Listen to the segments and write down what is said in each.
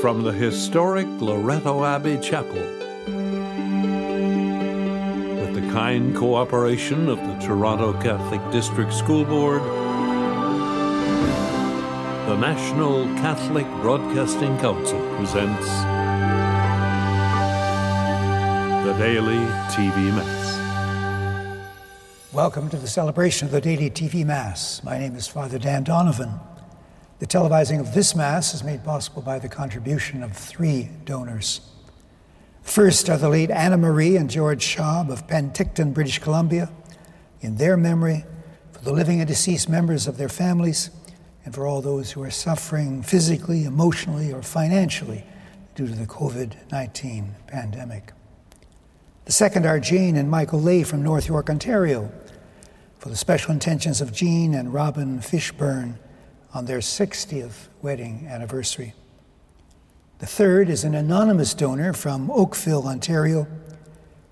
from the historic Loretto Abbey Chapel. With the kind cooperation of the Toronto Catholic District School Board, the National Catholic Broadcasting Council presents the Daily TV Mass. Welcome to the celebration of the Daily TV Mass. My name is Father Dan Donovan. The televising of this Mass is made possible by the contribution of three donors. First are the late Anna Marie and George Schaub of Penticton, British Columbia, in their memory, for the living and deceased members of their families, and for all those who are suffering physically, emotionally, or financially due to the COVID 19 pandemic. The second are Jane and Michael Lay from North York, Ontario, for the special intentions of Jean and Robin Fishburne on their 60th wedding anniversary. The third is an anonymous donor from Oakville, Ontario,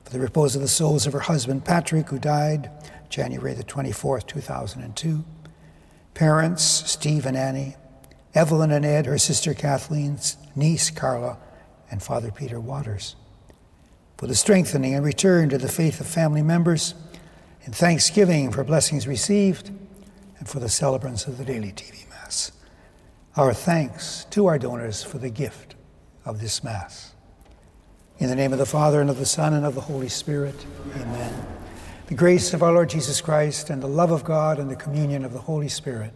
for the repose of the souls of her husband Patrick, who died January the 24th, 2002 parents, Steve and Annie, Evelyn and Ed, her sister Kathleen's niece Carla, and Father Peter Waters. For the strengthening and return to the faith of family members, and thanksgiving for blessings received, and for the celebrants of the daily TV Mass. Our thanks to our donors for the gift of this Mass. In the name of the Father, and of the Son, and of the Holy Spirit, amen. The grace of our Lord Jesus Christ and the love of God and the communion of the Holy Spirit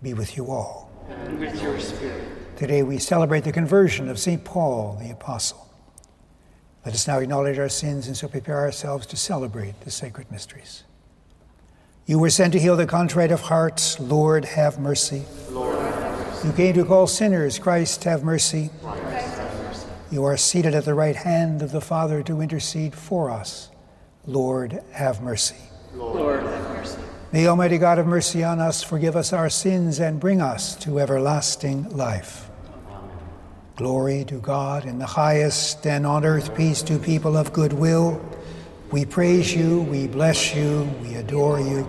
be with you all. And with your spirit. Today we celebrate the conversion of St. Paul the Apostle. Let us now acknowledge our sins and so prepare ourselves to celebrate the sacred mysteries. You were sent to heal the contrite of heart. Lord, have mercy. Lord, have mercy. You came to call sinners. Christ, have mercy. Christ, have mercy. You are seated at the right hand of the Father to intercede for us. Lord, have mercy. Lord, have mercy. May Almighty God have mercy on us, forgive us our sins, and bring us to everlasting life. Amen. Glory to God in the highest, and on earth peace to people of good will. We praise you, we bless you, we adore you,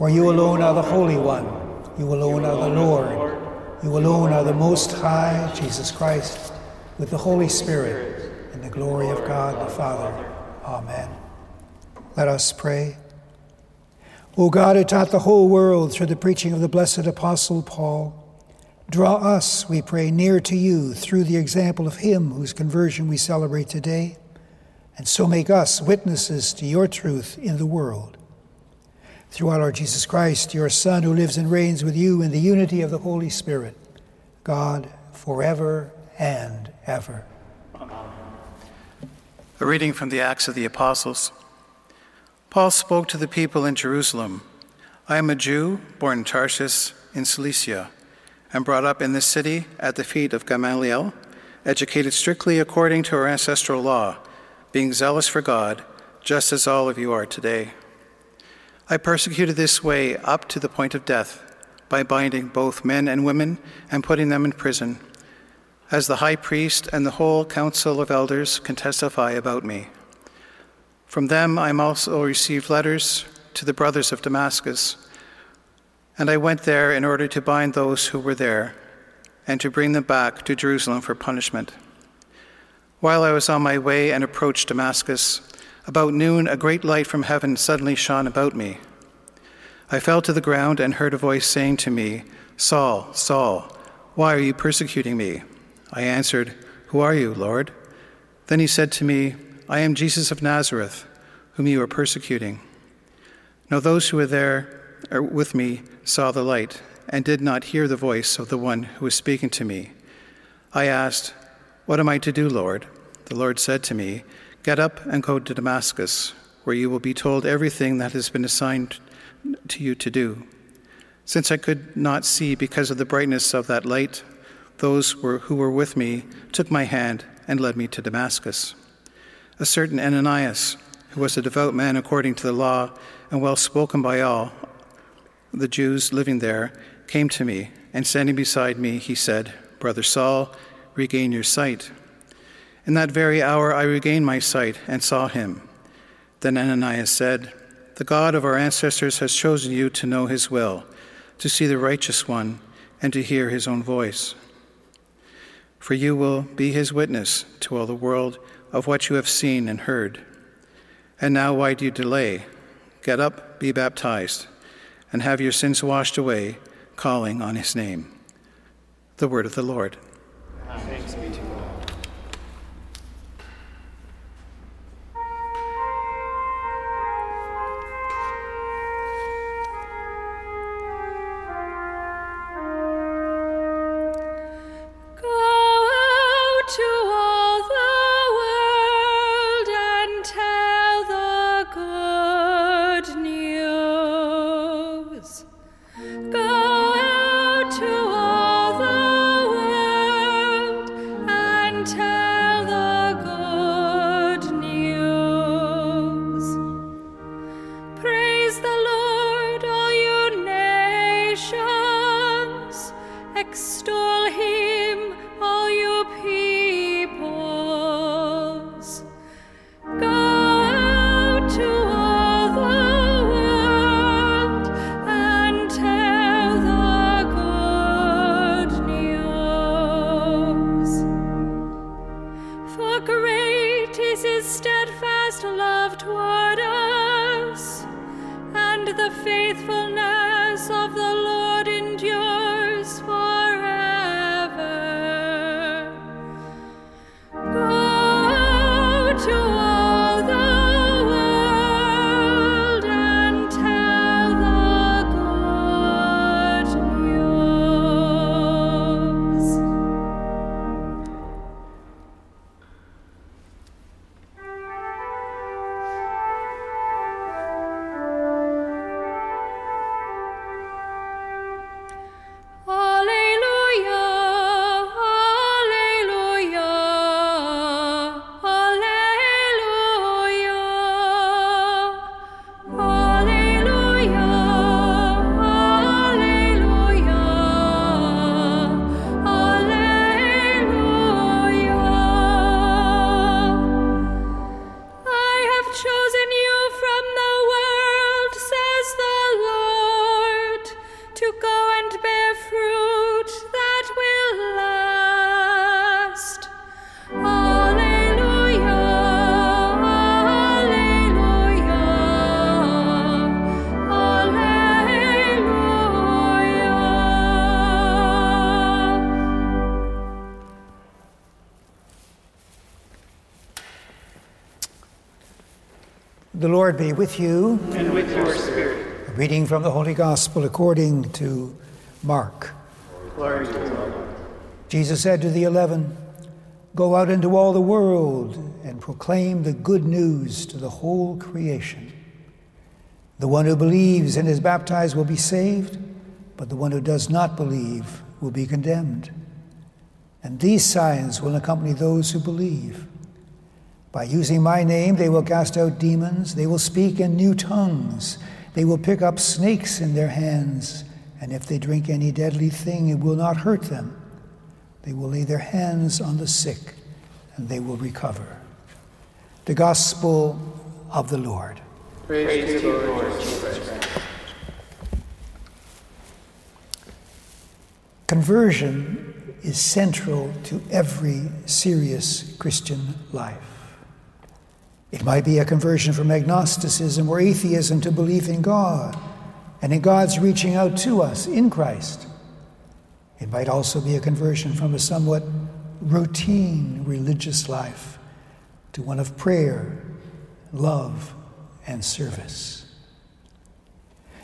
For you alone are the Holy One, you alone are the Lord, you alone are the Most High, Jesus Christ, with the Holy Spirit in the glory of God the Father. Amen. Let us pray. O God, who taught the whole world through the preaching of the blessed Apostle Paul, draw us, we pray, near to you through the example of him whose conversion we celebrate today, and so make us witnesses to your truth in the world. Through our Lord Jesus Christ, your Son, who lives and reigns with you in the unity of the Holy Spirit, God, forever and ever. A reading from the Acts of the Apostles. Paul spoke to the people in Jerusalem I am a Jew, born in Tarsus in Cilicia, and brought up in this city at the feet of Gamaliel, educated strictly according to our ancestral law, being zealous for God, just as all of you are today. I persecuted this way up to the point of death by binding both men and women and putting them in prison as the high priest and the whole council of elders can testify about me. From them I also received letters to the brothers of Damascus, and I went there in order to bind those who were there and to bring them back to Jerusalem for punishment. While I was on my way and approached Damascus, about noon a great light from heaven suddenly shone about me. I fell to the ground and heard a voice saying to me, Saul, Saul, why are you persecuting me? I answered, Who are you, Lord? Then he said to me, I am Jesus of Nazareth, whom you are persecuting. Now those who were there or with me saw the light and did not hear the voice of the one who was speaking to me. I asked, What am I to do, Lord? The Lord said to me, Get up and go to Damascus, where you will be told everything that has been assigned to you to do. Since I could not see because of the brightness of that light, those who were with me took my hand and led me to Damascus. A certain Ananias, who was a devout man according to the law and well spoken by all the Jews living there, came to me, and standing beside me, he said, Brother Saul, regain your sight. In that very hour I regained my sight and saw him. Then Ananias said, The God of our ancestors has chosen you to know his will, to see the righteous one, and to hear his own voice. For you will be his witness to all the world of what you have seen and heard. And now, why do you delay? Get up, be baptized, and have your sins washed away, calling on his name. The word of the Lord. next story. The Lord be with you. And with your spirit. A reading from the Holy Gospel according to Mark. Glory to God. Jesus said to the eleven, Go out into all the world and proclaim the good news to the whole creation. The one who believes and is baptized will be saved, but the one who does not believe will be condemned. And these signs will accompany those who believe. By using my name, they will cast out demons, they will speak in new tongues, they will pick up snakes in their hands, and if they drink any deadly thing, it will not hurt them. They will lay their hands on the sick, and they will recover. The Gospel of the Lord. Praise, Praise to you, Lord Jesus Christ. Conversion is central to every serious Christian life. It might be a conversion from agnosticism or atheism to belief in God and in God's reaching out to us in Christ. It might also be a conversion from a somewhat routine religious life to one of prayer, love, and service.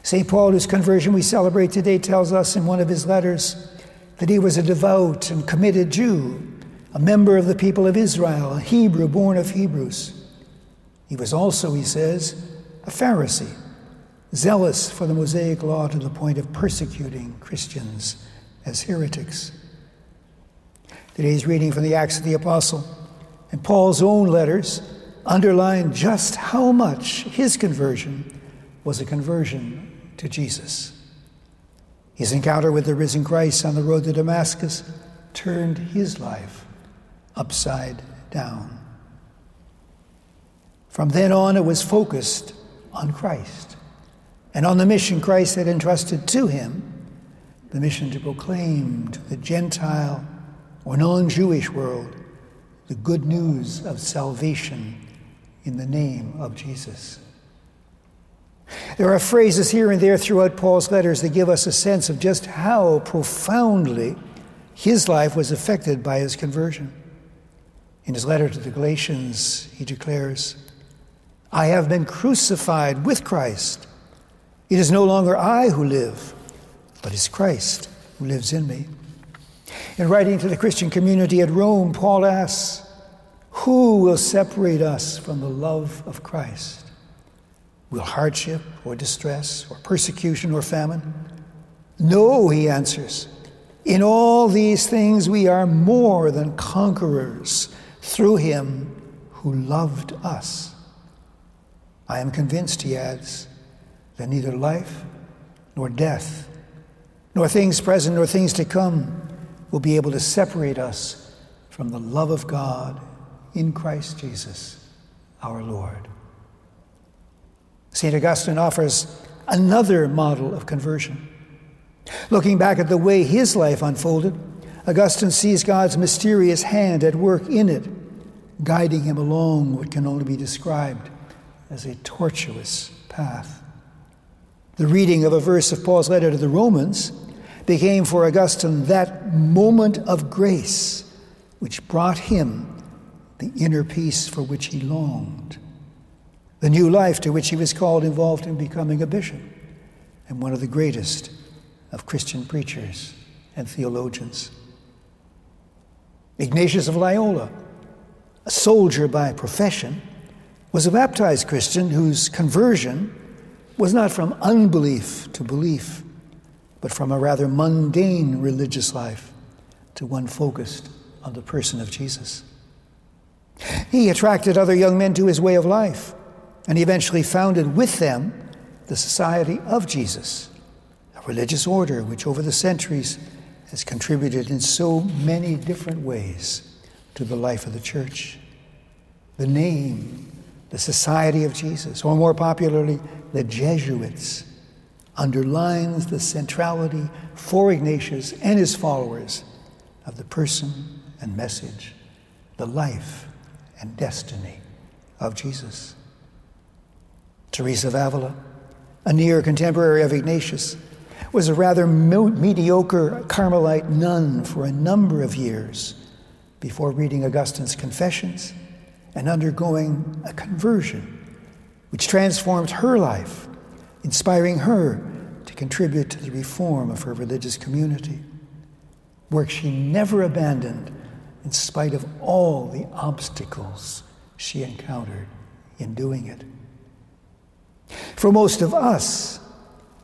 St. Paul, whose conversion we celebrate today, tells us in one of his letters that he was a devout and committed Jew, a member of the people of Israel, a Hebrew born of Hebrews. He was also, he says, a Pharisee, zealous for the Mosaic law to the point of persecuting Christians as heretics. Today's reading from the Acts of the Apostle and Paul's own letters underline just how much his conversion was a conversion to Jesus. His encounter with the risen Christ on the road to Damascus turned his life upside down. From then on, it was focused on Christ and on the mission Christ had entrusted to him the mission to proclaim to the Gentile or non Jewish world the good news of salvation in the name of Jesus. There are phrases here and there throughout Paul's letters that give us a sense of just how profoundly his life was affected by his conversion. In his letter to the Galatians, he declares, I have been crucified with Christ. It is no longer I who live, but it's Christ who lives in me. In writing to the Christian community at Rome, Paul asks, Who will separate us from the love of Christ? Will hardship or distress or persecution or famine? No, he answers. In all these things we are more than conquerors through him who loved us. I am convinced, he adds, that neither life nor death, nor things present nor things to come will be able to separate us from the love of God in Christ Jesus our Lord. St. Augustine offers another model of conversion. Looking back at the way his life unfolded, Augustine sees God's mysterious hand at work in it, guiding him along what can only be described as a tortuous path. The reading of a verse of Paul's letter to the Romans became for Augustine that moment of grace which brought him the inner peace for which he longed. The new life to which he was called involved in becoming a bishop and one of the greatest of Christian preachers and theologians. Ignatius of Loyola, a soldier by profession, was a baptized Christian whose conversion was not from unbelief to belief, but from a rather mundane religious life to one focused on the person of Jesus. He attracted other young men to his way of life and he eventually founded with them the Society of Jesus, a religious order which over the centuries has contributed in so many different ways to the life of the church. The name, the Society of Jesus, or more popularly, the Jesuits, underlines the centrality for Ignatius and his followers of the person and message, the life and destiny of Jesus. Teresa of Avila, a near contemporary of Ignatius, was a rather mediocre Carmelite nun for a number of years before reading Augustine's Confessions and undergoing a conversion which transformed her life, inspiring her to contribute to the reform of her religious community, work she never abandoned in spite of all the obstacles she encountered in doing it. For most of us,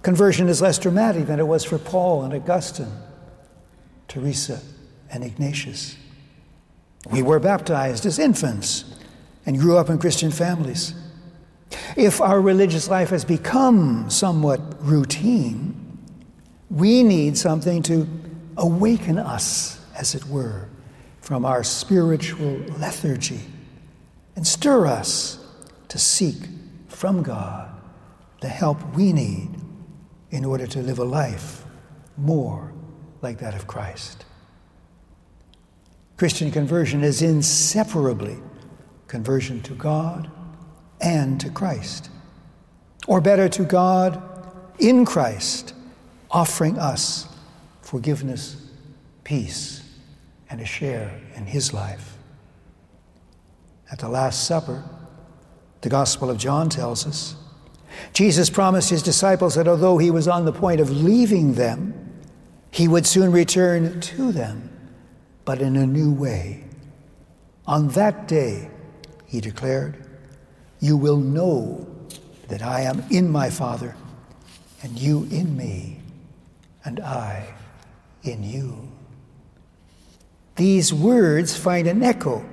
conversion is less dramatic than it was for Paul and Augustine, Teresa and Ignatius. We were baptized as infants and grew up in Christian families. If our religious life has become somewhat routine, we need something to awaken us, as it were, from our spiritual lethargy and stir us to seek from God the help we need in order to live a life more like that of Christ. Christian conversion is inseparably conversion to God and to Christ. Or better, to God in Christ, offering us forgiveness, peace, and a share in His life. At the Last Supper, the Gospel of John tells us Jesus promised his disciples that although he was on the point of leaving them, he would soon return to them, but in a new way. On that day, he declared, you will know that I am in my Father, and you in me, and I in you. These words find an echo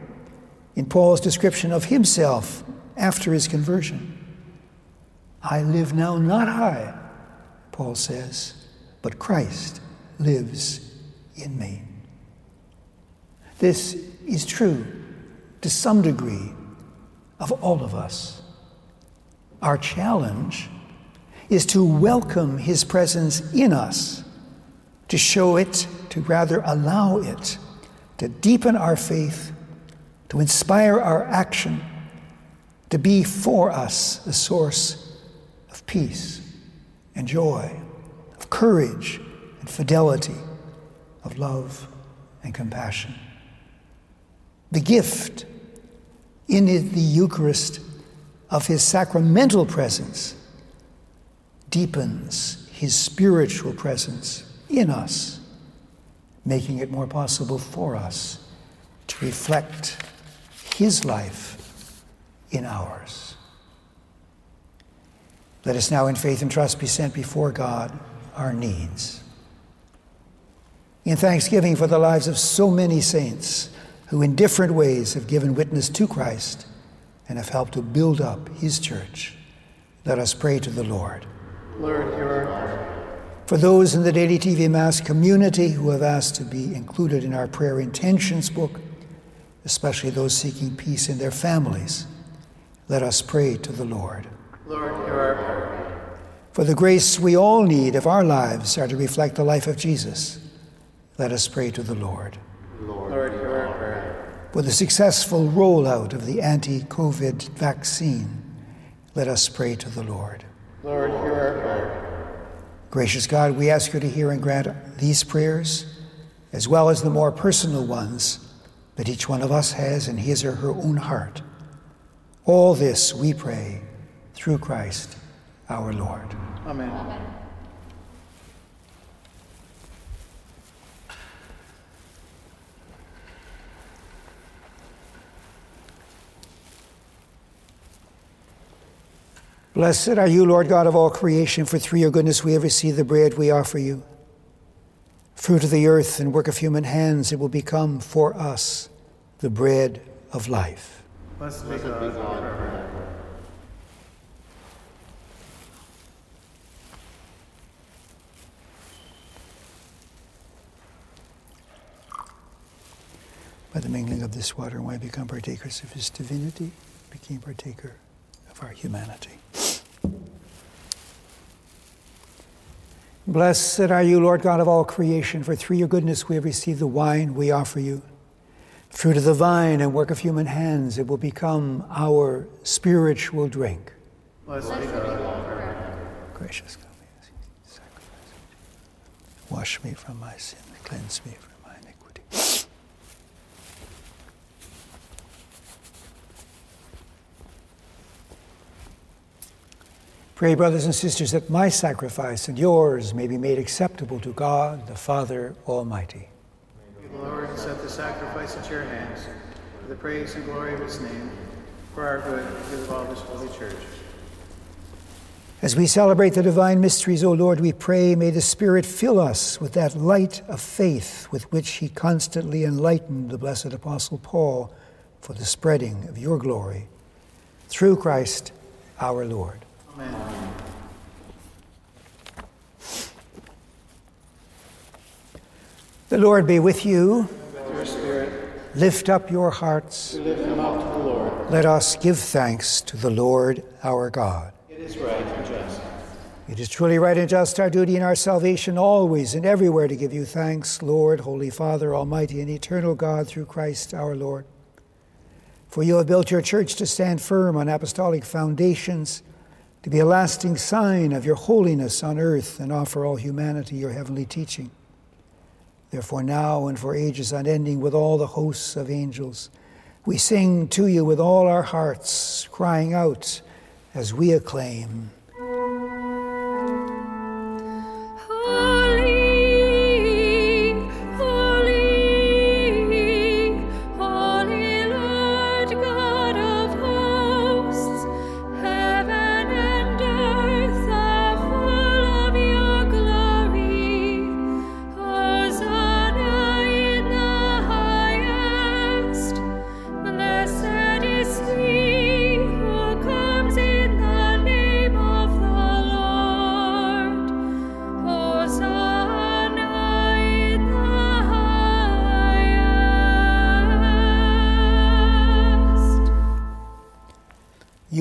in Paul's description of himself after his conversion. I live now not I, Paul says, but Christ lives in me. This is true to some degree of all of us. Our challenge is to welcome his presence in us, to show it, to rather allow it, to deepen our faith, to inspire our action, to be for us a source of peace and joy, of courage and fidelity, of love and compassion. The gift in the Eucharist of his sacramental presence deepens his spiritual presence in us, making it more possible for us to reflect his life in ours. Let us now, in faith and trust, be sent before God our needs. In thanksgiving for the lives of so many saints who, in different ways, have given witness to Christ and have helped to build up his church, let us pray to the Lord. Lord, hear our prayer. For those in the Daily TV Mass community who have asked to be included in our prayer intentions book, especially those seeking peace in their families, let us pray to the Lord. Lord, hear our prayer. For the grace we all need if our lives are to reflect the life of Jesus, let us pray to the Lord. Lord, hear our prayer. For the successful rollout of the anti COVID vaccine, let us pray to the Lord. Lord, hear our prayer. Gracious God, we ask you to hear and grant these prayers, as well as the more personal ones that each one of us has in his or her own heart. All this we pray through Christ our Lord. Amen. Blessed are you, Lord God of all creation, for through your goodness we have received the bread we offer you. Fruit of the earth and work of human hands, it will become for us the bread of life. Blessed be God forever. By the mingling of this water and wine, become partakers of his divinity, became partaker of our humanity. Blessed are you, Lord God of all creation, for through your goodness we have received the wine we offer you. Fruit of the vine and work of human hands, it will become our spiritual drink. Blessed be God forever. Gracious God, sacrifice. wash me from my sin, cleanse me from my iniquity. Pray, brothers and sisters, that my sacrifice and yours may be made acceptable to God, the Father Almighty. May the Lord accept the sacrifice at your hands for the praise and glory of his name, for our good and the good of all holy church. As we celebrate the divine mysteries, O Lord, we pray, may the Spirit fill us with that light of faith with which he constantly enlightened the blessed Apostle Paul for the spreading of your glory. Through Christ our Lord. Amen. The Lord be with you. With your spirit, Lift up your hearts. we lift them up to the Lord. Let us give thanks to the Lord our God. It is right and just. It is truly right and just our duty and our salvation always and everywhere to give you thanks, Lord, Holy Father, Almighty and eternal God, through Christ our Lord. For you have built your church to stand firm on apostolic foundations, to be a lasting sign of your holiness on earth and offer all humanity your heavenly teaching. Therefore, now and for ages unending, with all the hosts of angels, we sing to you with all our hearts, crying out as we acclaim.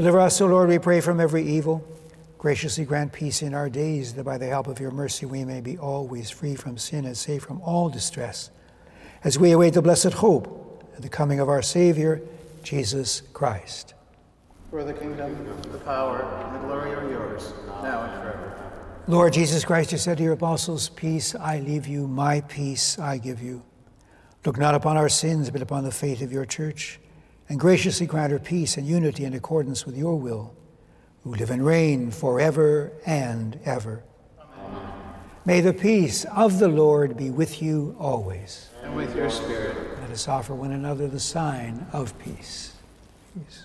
Deliver us, O Lord, we pray, from every evil. Graciously grant peace in our days, that by the help of your mercy we may be always free from sin and safe from all distress, as we await the blessed hope and the coming of our Savior, Jesus Christ. For the kingdom, the power, and the glory are yours, now and forever. Lord Jesus Christ, you said to your apostles, Peace I leave you, my peace I give you. Look not upon our sins, but upon the faith of your church, and graciously grant her peace and unity in accordance with your will, who live and reign forever and ever. Amen. May the peace of the Lord be with you always. And with your spirit. Let us offer one another the sign of peace. Peace.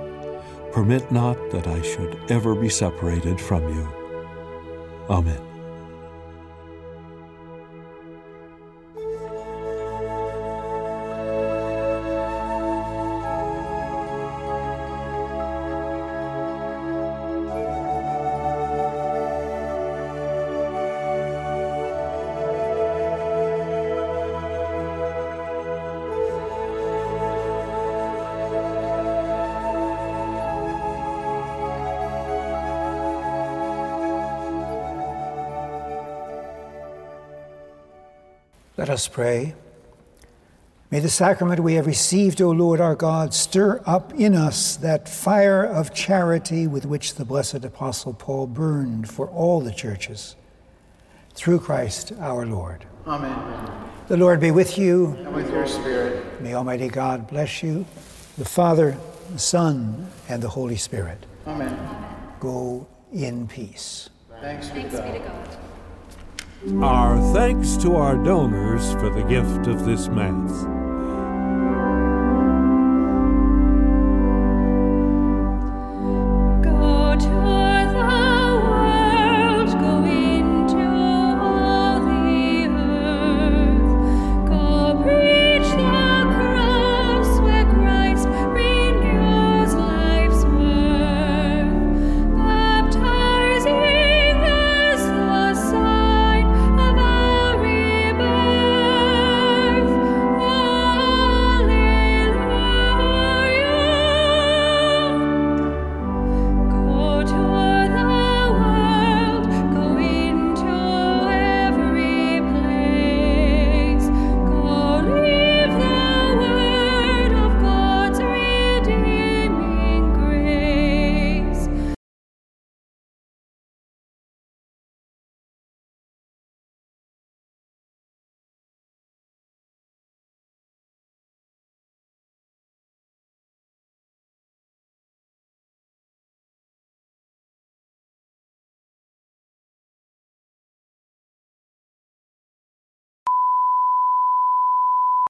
Permit not that I should ever be separated from you. Amen. Let us pray. May the sacrament we have received, O Lord our God, stir up in us that fire of charity with which the blessed Apostle Paul burned for all the churches. Through Christ our Lord. Amen. The Lord be with you. And with your spirit. May Almighty God bless you, the Father, the Son, and the Holy Spirit. Amen. Go in peace. Thanks be to Thanks be to God. God. Our thanks to our donors for the gift of this Mass.